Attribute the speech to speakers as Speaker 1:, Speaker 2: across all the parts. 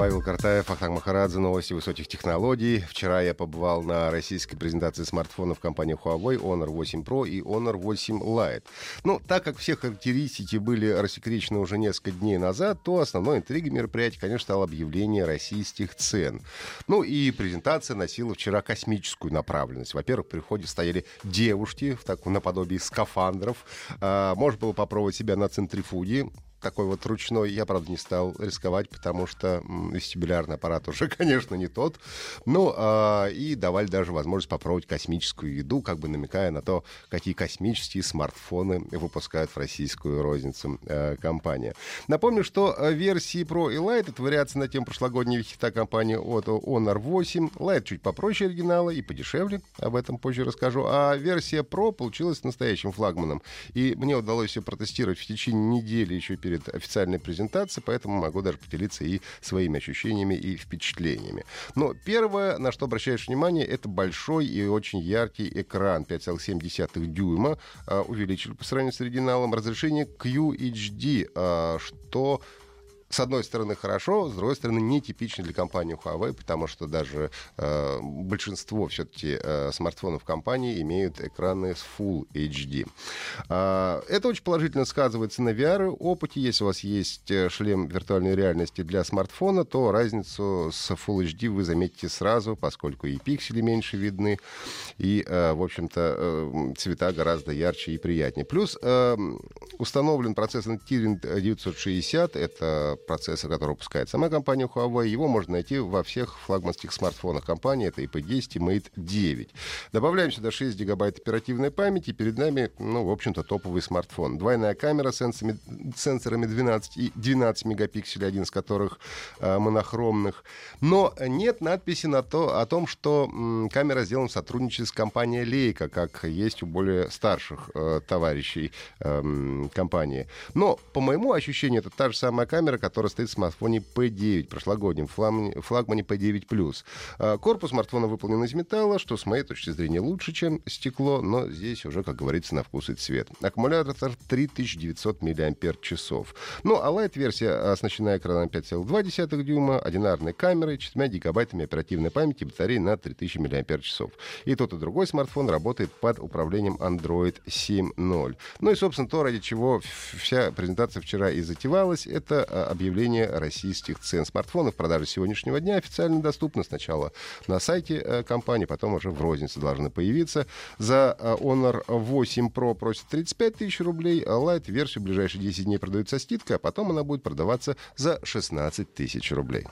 Speaker 1: Павел Картаев, Ахтанг Махарадзе, новости высоких технологий. Вчера я побывал на российской презентации смартфонов компании Huawei Honor 8 Pro и Honor 8 Lite. Ну, так как все характеристики были рассекречены уже несколько дней назад, то основной интригой мероприятия, конечно, стало объявление российских цен. Ну и презентация носила вчера космическую направленность. Во-первых, при входе стояли девушки в таком наподобии скафандров. А, можно было попробовать себя на центрифуге такой вот ручной. Я, правда, не стал рисковать, потому что вестибулярный аппарат уже, конечно, не тот. Ну, э, и давали даже возможность попробовать космическую еду, как бы намекая на то, какие космические смартфоны выпускают в российскую розницу э, компания. Напомню, что э, версии Pro и Lite — это вариации на тему прошлогоднего хита компании от Honor 8. Lite чуть попроще оригинала и подешевле, об этом позже расскажу. А версия Pro получилась настоящим флагманом. И мне удалось ее протестировать в течение недели еще перед перед официальной презентацией, поэтому могу даже поделиться и своими ощущениями и впечатлениями. Но первое, на что обращаешь внимание, это большой и очень яркий экран 5,7 дюйма. Uh, увеличили по сравнению с оригиналом разрешение QHD, uh, что с одной стороны, хорошо, с другой стороны, нетипично для компании Huawei, потому что даже э, большинство все-таки э, смартфонов компании имеют экраны с Full HD. Э, это очень положительно сказывается на VR-опыте. Если у вас есть э, шлем виртуальной реальности для смартфона, то разницу с Full HD вы заметите сразу, поскольку и пиксели меньше видны, и, э, в общем-то, э, цвета гораздо ярче и приятнее. Плюс э, установлен процессор Kirin 960, это процессор, который выпускает сама компания Huawei. Его можно найти во всех флагманских смартфонах компании. Это IP10 и Mate 9. Добавляем сюда 6 гигабайт оперативной памяти. Перед нами, ну, в общем-то, топовый смартфон. Двойная камера с сенсорами, сенсорами 12 и 12 мегапикселей, один из которых э, монохромных. Но нет надписи на то, о том, что м, камера сделана в сотрудничестве с компанией Leica, как есть у более старших э, товарищей э, компании. Но, по моему ощущению, это та же самая камера, которая стоит в смартфоне P9, прошлогоднем флагмане P9+. А, корпус смартфона выполнен из металла, что с моей точки зрения лучше, чем стекло, но здесь уже, как говорится, на вкус и цвет. Аккумулятор 3900 мАч. Ну, а Lite-версия оснащена экраном 5,2 дюйма, одинарной камерой, 4 гигабайтами оперативной памяти, батареей на 3000 мАч. И тот, и другой смартфон работает под управлением Android 7.0. Ну и, собственно, то, ради чего вся презентация вчера и затевалась, это а, объявление российских цен смартфонов. Продажи сегодняшнего дня официально доступны сначала на сайте э, компании, потом уже в рознице должны появиться. За э, Honor 8 Pro просят 35 тысяч рублей, а Lite-версию в ближайшие 10 дней продают со скидкой, а потом она будет продаваться за 16 тысяч рублей.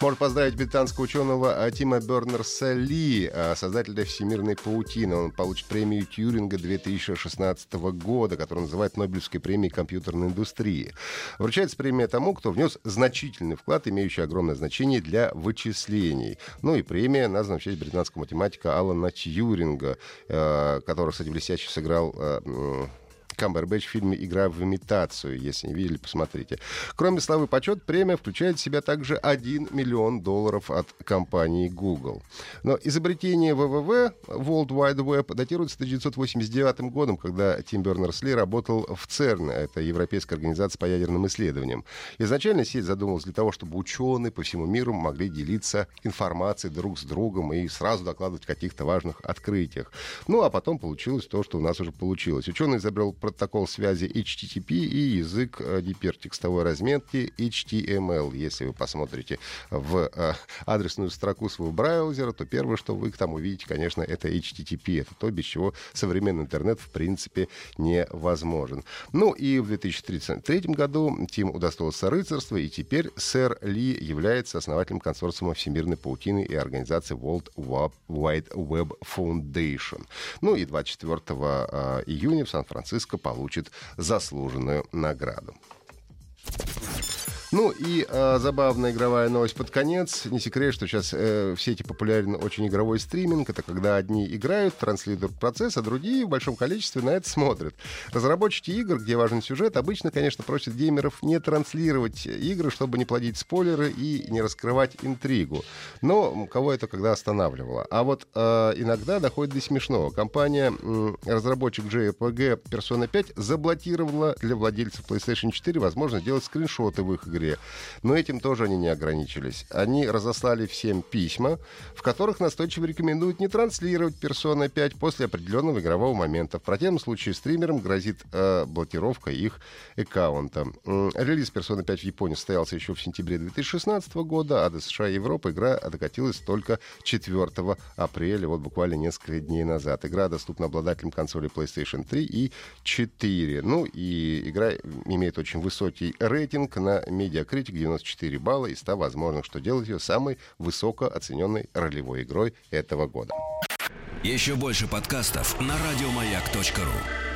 Speaker 1: Можно поздравить британского ученого Тима Бернерса Ли, а, создателя всемирной паутины. Он получит премию Тьюринга 2016 года, которую называют Нобелевской премией компьютерной индустрии. Вручается премия тому, кто внес значительный вклад, имеющий огромное значение для вычислений. Ну и премия названа в честь британского математика Алана Тьюринга, а, который, кстати, блестяще сыграл а, Камбербэтч в фильме «Игра в имитацию». Если не видели, посмотрите. Кроме славы почет, премия включает в себя также 1 миллион долларов от компании Google. Но изобретение ВВВ, World Wide Web, датируется 1989 годом, когда Тим Бернерс-Ли работал в ЦЕРН, это Европейская организация по ядерным исследованиям. Изначально сеть задумывалась для того, чтобы ученые по всему миру могли делиться информацией друг с другом и сразу докладывать о каких-то важных открытиях. Ну, а потом получилось то, что у нас уже получилось. Ученый изобрел протокол связи HTTP и язык гипертекстовой э, разметки HTML. Если вы посмотрите в э, адресную строку своего браузера, то первое, что вы там увидите, конечно, это HTTP. Это то, без чего современный интернет в принципе невозможен. Ну и в 2033 году Тим удостоился рыцарства, и теперь сэр Ли является основателем консорциума всемирной паутины и организации World Wide Web Foundation. Ну и 24 э, июня в Сан-Франциско получит заслуженную награду. Ну и э, забавная игровая новость под конец. Не секрет, что сейчас э, в сети популярен очень игровой стриминг. Это когда одни играют, транслируют процесс, а другие в большом количестве на это смотрят. Разработчики игр, где важен сюжет, обычно, конечно, просят геймеров не транслировать игры, чтобы не плодить спойлеры и не раскрывать интригу. Но кого это когда останавливало? А вот э, иногда доходит до смешного. Компания, э, разработчик JRPG Persona 5 заблокировала для владельцев PlayStation 4 возможность делать скриншоты в их игре. Но этим тоже они не ограничились. Они разослали всем письма, в которых настойчиво рекомендуют не транслировать Persona 5 после определенного игрового момента. В противном случае стримерам грозит э, блокировка их аккаунта. Релиз Persona 5 в Японии состоялся еще в сентябре 2016 года, а до США и Европы игра докатилась только 4 апреля, вот буквально несколько дней назад. Игра доступна обладателям консоли PlayStation 3 и 4. Ну и игра имеет очень высокий рейтинг на Metacritic 94 балла из 100 возможных, что делает ее самой высоко оцененной ролевой игрой этого года.
Speaker 2: Еще больше подкастов на радиомаяк.ру